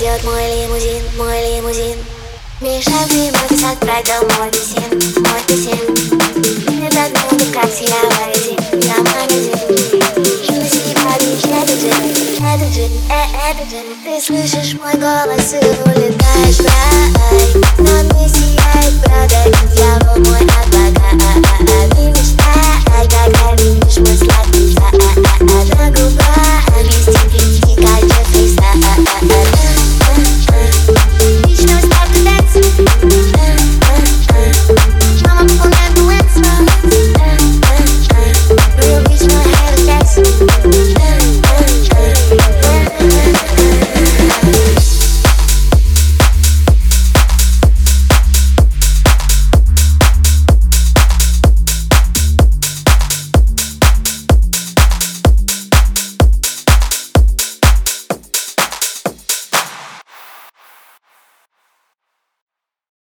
в клуб, да, ждет мой лимузин, мой лимузин. Мой сад, пройдем мой писем, мой Не так много, как в магазин, я магазин Юности победишь, это джин, это джин, э, это джин. Ты слышишь мой голос и улетаешь в